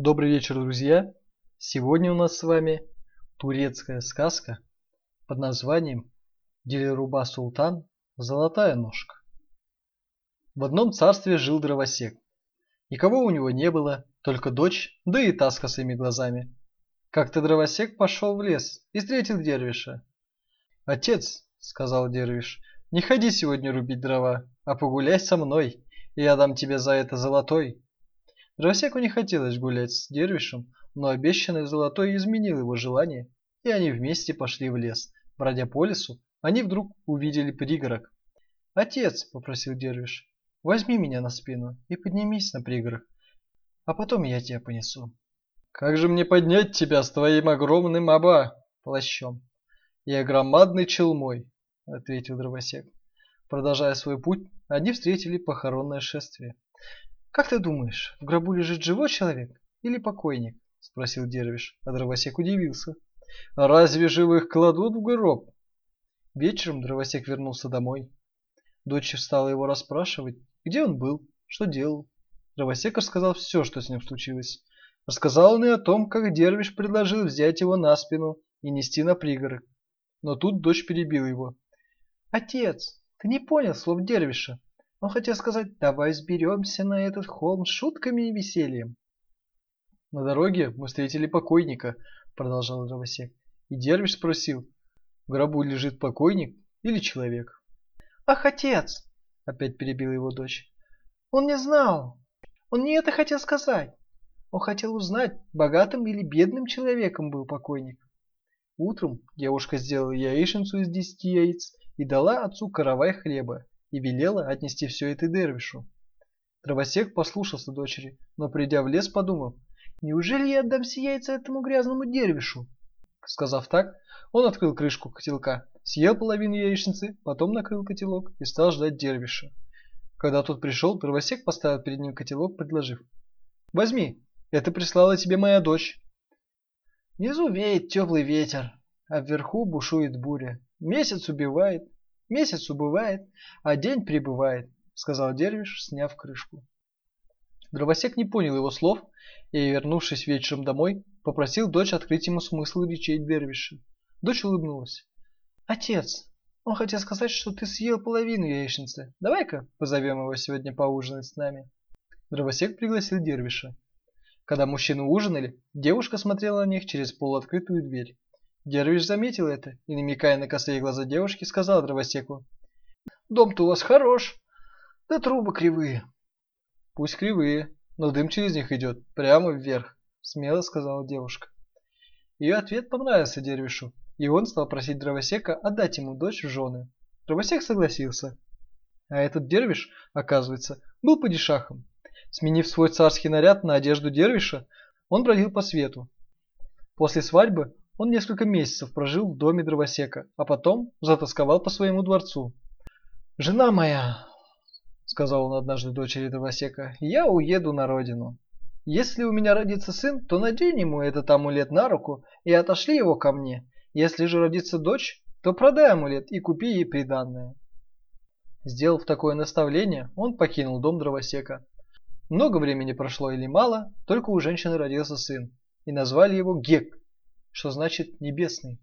Добрый вечер, друзья! Сегодня у нас с вами турецкая сказка под названием Дилируба Султан Золотая ножка. В одном царстве жил дровосек. Никого у него не было, только дочь, да и та с косыми глазами. Как-то дровосек пошел в лес и встретил дервиша. «Отец», — сказал дервиш, — «не ходи сегодня рубить дрова, а погуляй со мной, и я дам тебе за это золотой». Дровосеку не хотелось гулять с Дервишем, но обещанный золотой изменил его желание, и они вместе пошли в лес. Бродя по лесу, они вдруг увидели пригорок. «Отец», — попросил Дервиш, — «возьми меня на спину и поднимись на пригорок, а потом я тебя понесу». «Как же мне поднять тебя с твоим огромным оба плащом и громадной челмой?» — ответил дровосек. Продолжая свой путь, они встретили похоронное шествие. «Как ты думаешь, в гробу лежит живой человек или покойник?» – спросил Дервиш, а дровосек удивился. «А разве живых кладут в гроб?» Вечером дровосек вернулся домой. Дочь стала его расспрашивать, где он был, что делал. Дровосек рассказал все, что с ним случилось. Рассказал он и о том, как Дервиш предложил взять его на спину и нести на пригорок. Но тут дочь перебила его. «Отец, ты не понял слов Дервиша. Он хотел сказать, давай сберемся на этот холм шутками и весельем. На дороге мы встретили покойника, продолжал дровосек. И Дервиш спросил, в гробу лежит покойник или человек? Ах, отец, опять перебила его дочь. Он не знал. Он не это хотел сказать. Он хотел узнать, богатым или бедным человеком был покойник. Утром девушка сделала яичницу из десяти яиц и дала отцу каравай хлеба и велела отнести все это Дервишу. Дровосек послушался дочери, но придя в лес, подумал, «Неужели я отдам все яйца этому грязному Дервишу?» Сказав так, он открыл крышку котелка, съел половину яичницы, потом накрыл котелок и стал ждать Дервиша. Когда тот пришел, дровосек поставил перед ним котелок, предложив, «Возьми, это прислала тебе моя дочь». Внизу веет теплый ветер, а вверху бушует буря. Месяц убивает, Месяц убывает, а день прибывает, сказал Дервиш, сняв крышку. Дровосек не понял его слов и, вернувшись вечером домой, попросил дочь открыть ему смысл речей Дервиша. Дочь улыбнулась. «Отец, он хотел сказать, что ты съел половину яичницы. Давай-ка позовем его сегодня поужинать с нами». Дровосек пригласил Дервиша. Когда мужчины ужинали, девушка смотрела на них через полуоткрытую дверь. Дервиш заметил это и, намекая на косые глаза девушки, сказал дровосеку. «Дом-то у вас хорош, да трубы кривые». «Пусть кривые, но дым через них идет прямо вверх», смело сказала девушка. Ее ответ понравился Дервишу, и он стал просить дровосека отдать ему дочь в жены. Дровосек согласился. А этот Дервиш, оказывается, был падишахом. Сменив свой царский наряд на одежду Дервиша, он бродил по свету. После свадьбы он несколько месяцев прожил в доме дровосека, а потом затасковал по своему дворцу. «Жена моя», — сказал он однажды дочери дровосека, — «я уеду на родину. Если у меня родится сын, то надень ему этот амулет на руку и отошли его ко мне. Если же родится дочь, то продай амулет и купи ей приданное». Сделав такое наставление, он покинул дом дровосека. Много времени прошло или мало, только у женщины родился сын, и назвали его Гек, что значит «небесный».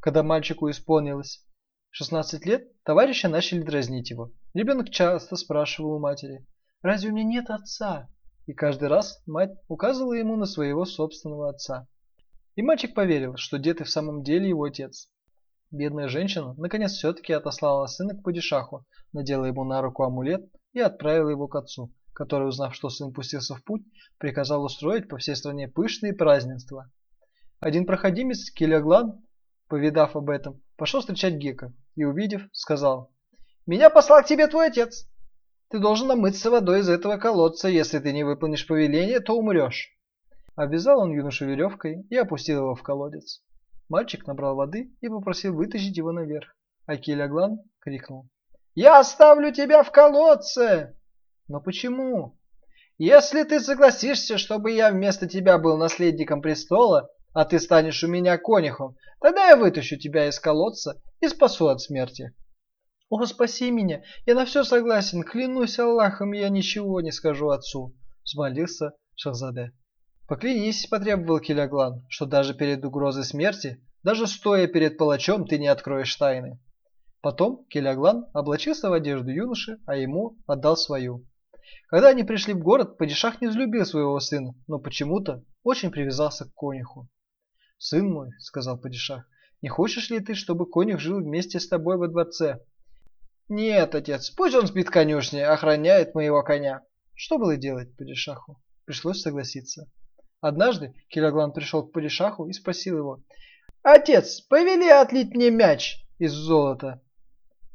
Когда мальчику исполнилось 16 лет, товарищи начали дразнить его. Ребенок часто спрашивал у матери, «Разве у меня нет отца?» И каждый раз мать указывала ему на своего собственного отца. И мальчик поверил, что дед и в самом деле его отец. Бедная женщина наконец все-таки отослала сына к падишаху, надела ему на руку амулет и отправила его к отцу, который, узнав, что сын пустился в путь, приказал устроить по всей стране пышные празднества. Один проходимец, Келеглан, повидав об этом, пошел встречать Гека и, увидев, сказал, «Меня послал к тебе твой отец. Ты должен намыться водой из этого колодца. Если ты не выполнишь повеление, то умрешь». Обвязал он юношу веревкой и опустил его в колодец. Мальчик набрал воды и попросил вытащить его наверх. А Келеглан крикнул, «Я оставлю тебя в колодце!» «Но почему?» «Если ты согласишься, чтобы я вместо тебя был наследником престола, а ты станешь у меня конюхом, тогда я вытащу тебя из колодца и спасу от смерти. О, спаси меня, я на все согласен, клянусь Аллахом, я ничего не скажу отцу, взмолился Шахзаде. Поклянись, потребовал Киляглан, что даже перед угрозой смерти, даже стоя перед палачом, ты не откроешь тайны. Потом Киляглан облачился в одежду юноши, а ему отдал свою. Когда они пришли в город, падишах не взлюбил своего сына, но почему-то очень привязался к конюху. «Сын мой», — сказал падишах, — «не хочешь ли ты, чтобы конюх жил вместе с тобой во дворце?» «Нет, отец, пусть он спит конюшне, охраняет моего коня». Что было делать падишаху? Пришлось согласиться. Однажды Киляглан пришел к падишаху и спросил его, «Отец, повели отлить мне мяч из золота».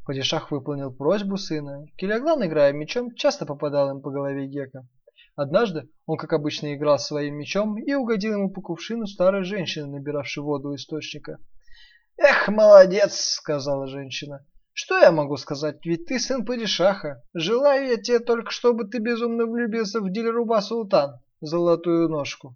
Падишах выполнил просьбу сына. Киляглан, играя мечом, часто попадал им по голове Гека. Однажды он, как обычно, играл своим мечом и угодил ему по кувшину старой женщины, набиравшей воду у источника. «Эх, молодец!» — сказала женщина. «Что я могу сказать? Ведь ты сын Падишаха. Желаю я тебе только, чтобы ты безумно влюбился в Дильруба Султан, золотую ножку».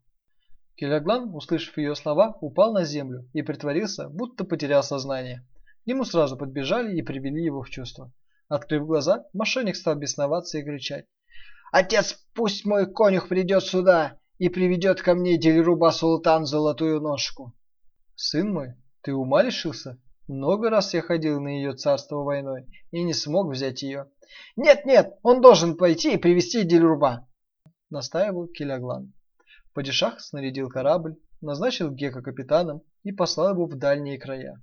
Киляглан, услышав ее слова, упал на землю и притворился, будто потерял сознание. К нему сразу подбежали и привели его в чувство. Открыв глаза, мошенник стал бесноваться и кричать. Отец, пусть мой конюх придет сюда и приведет ко мне Дильруба Султан золотую ножку. Сын мой, ты ума лишился? Много раз я ходил на ее царство войной и не смог взять ее. Нет, нет, он должен пойти и привести Дильруба, настаивал Киляглан. Падишах снарядил корабль, назначил Гека капитаном и послал его в дальние края.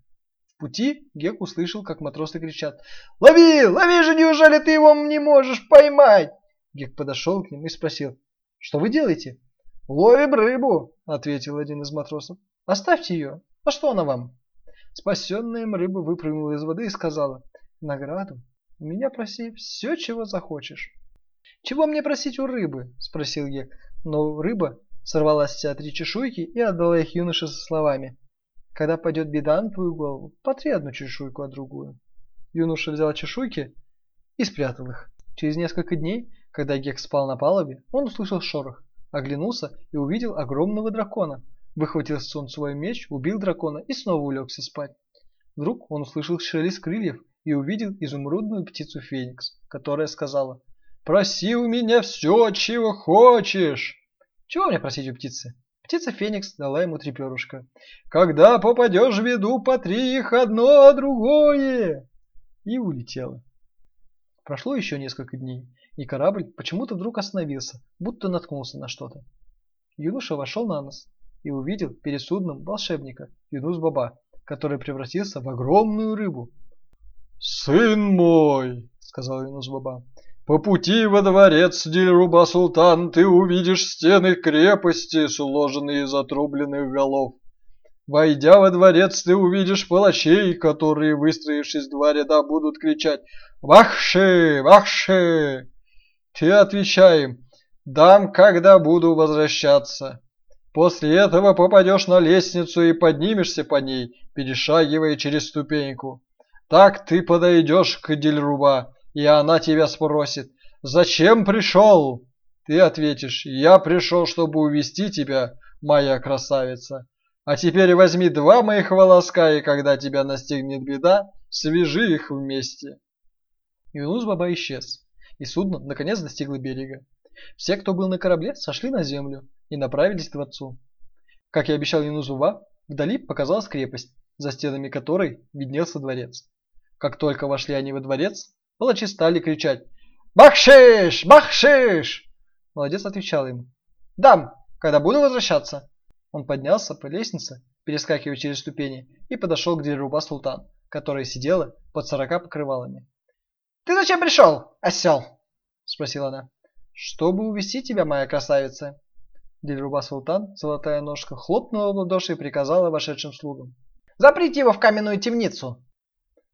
В пути Гек услышал, как матросы кричат «Лови! Лови же! Неужели ты его не можешь поймать?» Гек подошел к ним и спросил, «Что вы делаете?» «Ловим рыбу», — ответил один из матросов. «Оставьте ее. А что она вам?» Спасенная им рыба выпрыгнула из воды и сказала, «Награду. У меня проси все, чего захочешь». «Чего мне просить у рыбы?» – спросил Гек. Но рыба сорвалась вся три чешуйки и отдала их юноше со словами. «Когда пойдет беда на твою голову, потри одну чешуйку, а другую». Юноша взял чешуйки и спрятал их. Через несколько дней когда Гек спал на палубе, он услышал шорох, оглянулся и увидел огромного дракона. Выхватил с сон свой меч, убил дракона и снова улегся спать. Вдруг он услышал шелест крыльев и увидел изумрудную птицу Феникс, которая сказала «Проси у меня все, чего хочешь!» Чего мне просить у птицы? Птица Феникс дала ему три перышка. «Когда попадешь в беду, потри их одно, а другое!» И улетела. Прошло еще несколько дней, и корабль почему-то вдруг остановился, будто наткнулся на что-то. Юноша вошел на нос и увидел перед судном волшебника Юнус-Баба, который превратился в огромную рыбу. «Сын мой!» — сказал Юнус-Баба. «По пути во дворец Дильруба-Султан ты увидишь стены крепости, сложенные из отрубленных голов. Войдя во дворец, ты увидишь палачей, которые, выстроившись в два ряда, будут кричать «Вахши! Вахши!» Ты отвечай «Дам, когда буду возвращаться». После этого попадешь на лестницу и поднимешься по ней, перешагивая через ступеньку. Так ты подойдешь к Дильруба, и она тебя спросит «Зачем пришел?» Ты ответишь «Я пришел, чтобы увести тебя, моя красавица». А теперь возьми два моих волоска, и когда тебя настигнет беда, свяжи их вместе. Юнус Баба исчез и судно наконец достигло берега. Все, кто был на корабле, сошли на землю и направились к дворцу. Как и обещал Янузува, вдали показалась крепость, за стенами которой виднелся дворец. Как только вошли они во дворец, палачи стали кричать «Бахшиш! Бахшиш!» Молодец отвечал им «Дам, когда буду возвращаться». Он поднялся по лестнице, перескакивая через ступени, и подошел к Дильруба Султан, которая сидела под сорока покрывалами. «Ты зачем пришел, осел?» – спросила она. «Чтобы увести тебя, моя красавица». Дильруба Султан, золотая ножка, хлопнула в ладоши и приказала вошедшим слугам. «Заприте его в каменную темницу!»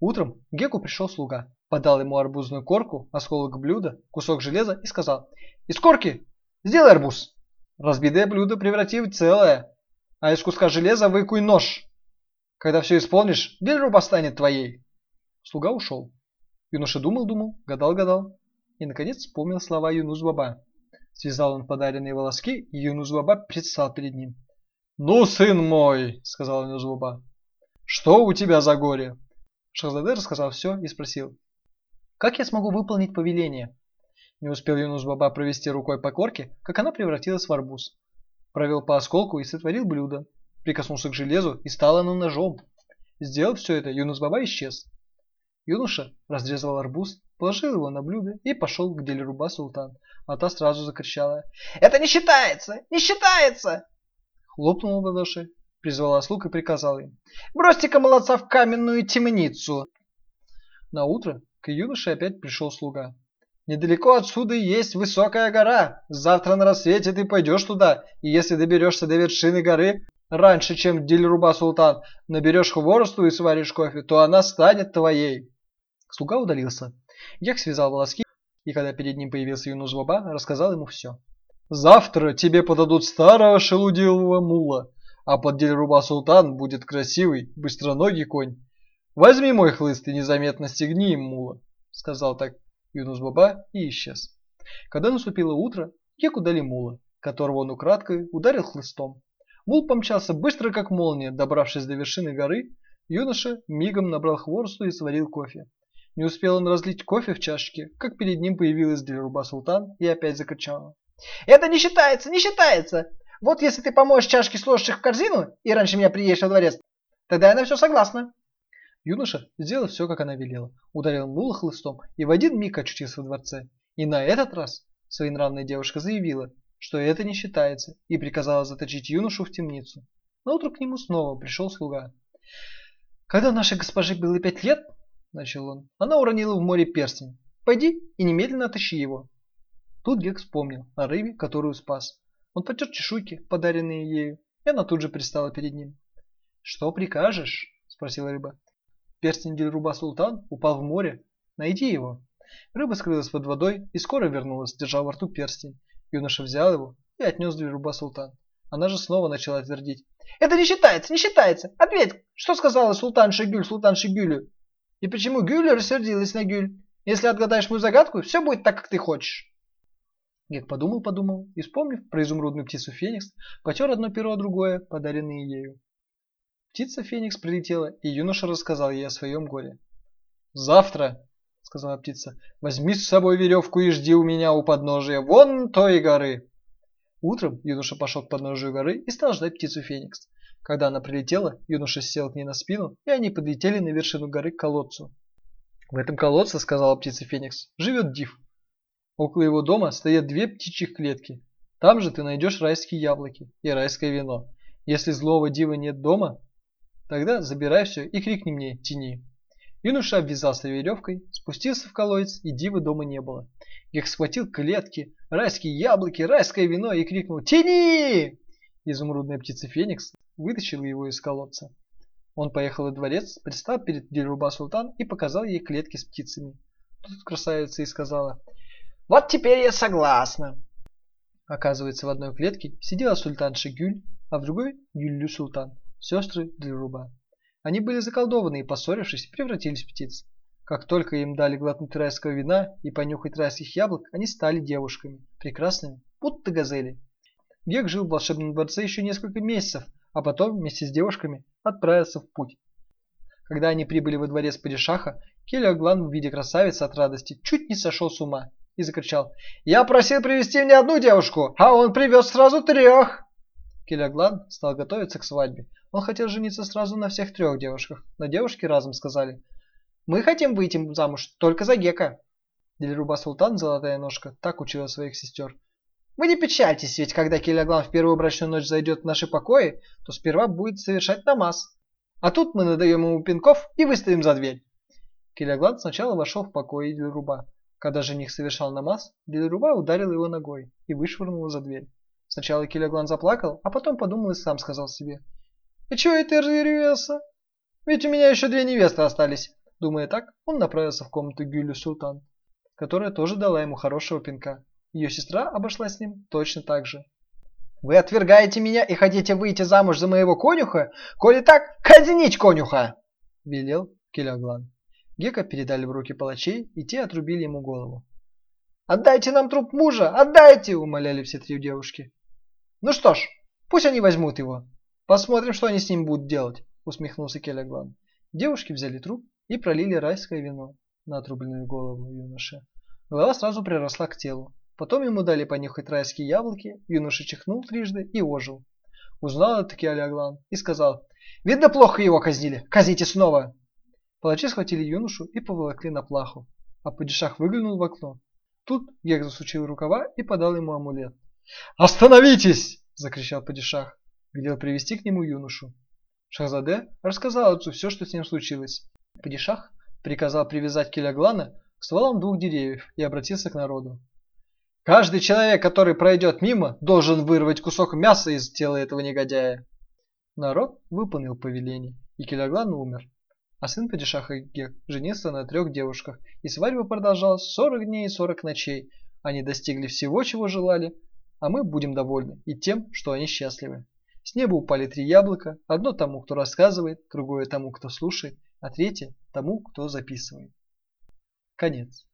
Утром Геку пришел слуга, подал ему арбузную корку, осколок блюда, кусок железа и сказал «Из корки сделай арбуз, разбитое блюдо преврати в целое, а из куска железа выкуй нож. Когда все исполнишь, Дильруба станет твоей». Слуга ушел. Юноша думал-думал, гадал-гадал и, наконец, вспомнил слова Юнус-Баба. Связал он подаренные волоски, и Юнус-Баба предстал перед ним. «Ну, сын мой!» — сказал Юнус-Баба. «Что у тебя за горе?» Шахзаде рассказал все и спросил. «Как я смогу выполнить повеление?» Не успел Юнус-Баба провести рукой по корке, как она превратилась в арбуз. провел по осколку и сотворил блюдо. Прикоснулся к железу и стал оно ножом. Сделав все это, Юнус-баба исчез. Юноша разрезал арбуз, положил его на блюдо и пошел к Дилируба Султан. А та сразу закричала «Это не считается! Не считается!» Хлопнула в ладоши, призвала слуг и приказала им «Бросьте-ка молодца в каменную темницу!» На утро к юноше опять пришел слуга. Недалеко отсюда есть высокая гора. Завтра на рассвете ты пойдешь туда, и если доберешься до вершины горы раньше, чем Дильруба Султан, наберешь хворосту и сваришь кофе, то она станет твоей. Слуга удалился. Гек связал волоски, и когда перед ним появился Юнус Баба, рассказал ему все. Завтра тебе подадут старого шелудивого мула, а под Дильруба Султан будет красивый, быстроногий конь. Возьми мой хлыст и незаметно стегни им мула, сказал так Юнус Баба и исчез. Когда наступило утро, Геку дали мула, которого он украдкой ударил хлыстом. Мул помчался быстро, как молния, добравшись до вершины горы, юноша мигом набрал хворосту и сварил кофе. Не успел он разлить кофе в чашке, как перед ним появилась Дильруба Султан и опять закричала. «Это не считается, не считается! Вот если ты помоешь чашки сложишь их в корзину и раньше меня приедешь во дворец, тогда я на все согласна!» Юноша сделал все, как она велела, ударил мула хлыстом и в один миг очутился в дворце. И на этот раз своенравная девушка заявила, что это не считается, и приказала заточить юношу в темницу. Но утро к нему снова пришел слуга. «Когда нашей госпоже было пять лет, — начал он, — она уронила в море перстень. Пойди и немедленно отыщи его». Тут Гек вспомнил о рыбе, которую спас. Он потер чешуйки, подаренные ею, и она тут же пристала перед ним. «Что прикажешь?» – спросила рыба. Перстень Дильруба Султан упал в море. Найди его. Рыба скрылась под водой и скоро вернулась, держа во рту перстень. Юноша взял его и отнес Дильруба Султан. Она же снова начала твердить. «Это не считается, не считается! Ответь, что сказала Султан Шигюль Султан Шигюлю? И почему Гюль рассердилась на Гюль? Если отгадаешь мою загадку, все будет так, как ты хочешь!» Гек подумал-подумал и, вспомнив про изумрудную птицу Феникс, потер одно перо, другое, подаренное ею. Птица Феникс прилетела, и юноша рассказал ей о своем горе. «Завтра, — сказала птица, — возьми с собой веревку и жди у меня у подножия вон той горы». Утром юноша пошел к подножию горы и стал ждать птицу Феникс. Когда она прилетела, юноша сел к ней на спину, и они подлетели на вершину горы к колодцу. «В этом колодце, — сказала птица Феникс, — живет Див. Около его дома стоят две птичьих клетки. Там же ты найдешь райские яблоки и райское вино. Если злого Дива нет дома, Тогда забирай все и крикни мне «Тяни». Юноша обвязался веревкой, спустился в колодец, и дивы дома не было. Гех схватил клетки, райские яблоки, райское вино и крикнул «Тяни!». Изумрудная птица Феникс вытащила его из колодца. Он поехал во дворец, предстал перед Дильруба Султан и показал ей клетки с птицами. Тут красавица и сказала «Вот теперь я согласна». Оказывается, в одной клетке сидела султан Шигюль, а в другой Гюллю Султан сестры Дильруба. Они были заколдованы и, поссорившись, превратились в птиц. Как только им дали глотнуть райского вина и понюхать райских яблок, они стали девушками, прекрасными, будто газели. Гек жил в волшебном дворце еще несколько месяцев, а потом вместе с девушками отправился в путь. Когда они прибыли во дворец Падишаха, в виде красавицы от радости чуть не сошел с ума и закричал «Я просил привести мне одну девушку, а он привез сразу трех!» Келиоглан стал готовиться к свадьбе, он хотел жениться сразу на всех трех девушках, но девушки разом сказали «Мы хотим выйти замуж только за Гека». Дильруба Султан, золотая ножка, так учила своих сестер. Вы не печальтесь, ведь когда Келяглан в первую брачную ночь зайдет в наши покои, то сперва будет совершать намаз. А тут мы надаем ему пинков и выставим за дверь. Келяглан сначала вошел в покои Дильруба. Когда жених совершал намаз, Дильруба ударил его ногой и вышвырнул за дверь. Сначала Келяглан заплакал, а потом подумал и сам сказал себе – и чего это разъярился? Ведь у меня еще две невесты остались. Думая так, он направился в комнату Гюлю Султан, которая тоже дала ему хорошего пинка. Ее сестра обошлась с ним точно так же. «Вы отвергаете меня и хотите выйти замуж за моего конюха? Коли так, казнить конюха!» – велел Келеглан. Гека передали в руки палачей, и те отрубили ему голову. «Отдайте нам труп мужа! Отдайте!» – умоляли все три девушки. «Ну что ж, пусть они возьмут его. Посмотрим, что они с ним будут делать, усмехнулся Келеглан. Девушки взяли труп и пролили райское вино на отрубленную голову юноши. Голова сразу приросла к телу. Потом ему дали понюхать райские яблоки, юноша чихнул трижды и ожил. Узнал это таки Алиаглан и сказал, «Видно, плохо его казнили, казните снова!» Палачи схватили юношу и поволокли на плаху, а падишах выглянул в окно. Тут Гек засучил рукава и подал ему амулет. «Остановитесь!» – закричал падишах, велел привести к нему юношу. Шахзаде рассказал отцу все, что с ним случилось. Падишах приказал привязать Келяглана к стволам двух деревьев и обратился к народу. Каждый человек, который пройдет мимо, должен вырвать кусок мяса из тела этого негодяя. Народ выполнил повеление, и Келяглан умер. А сын Падишаха Гек женился на трех девушках, и свадьба продолжалась 40 дней и 40 ночей. Они достигли всего, чего желали, а мы будем довольны и тем, что они счастливы. С неба упали три яблока, одно тому, кто рассказывает, другое тому, кто слушает, а третье тому, кто записывает. Конец.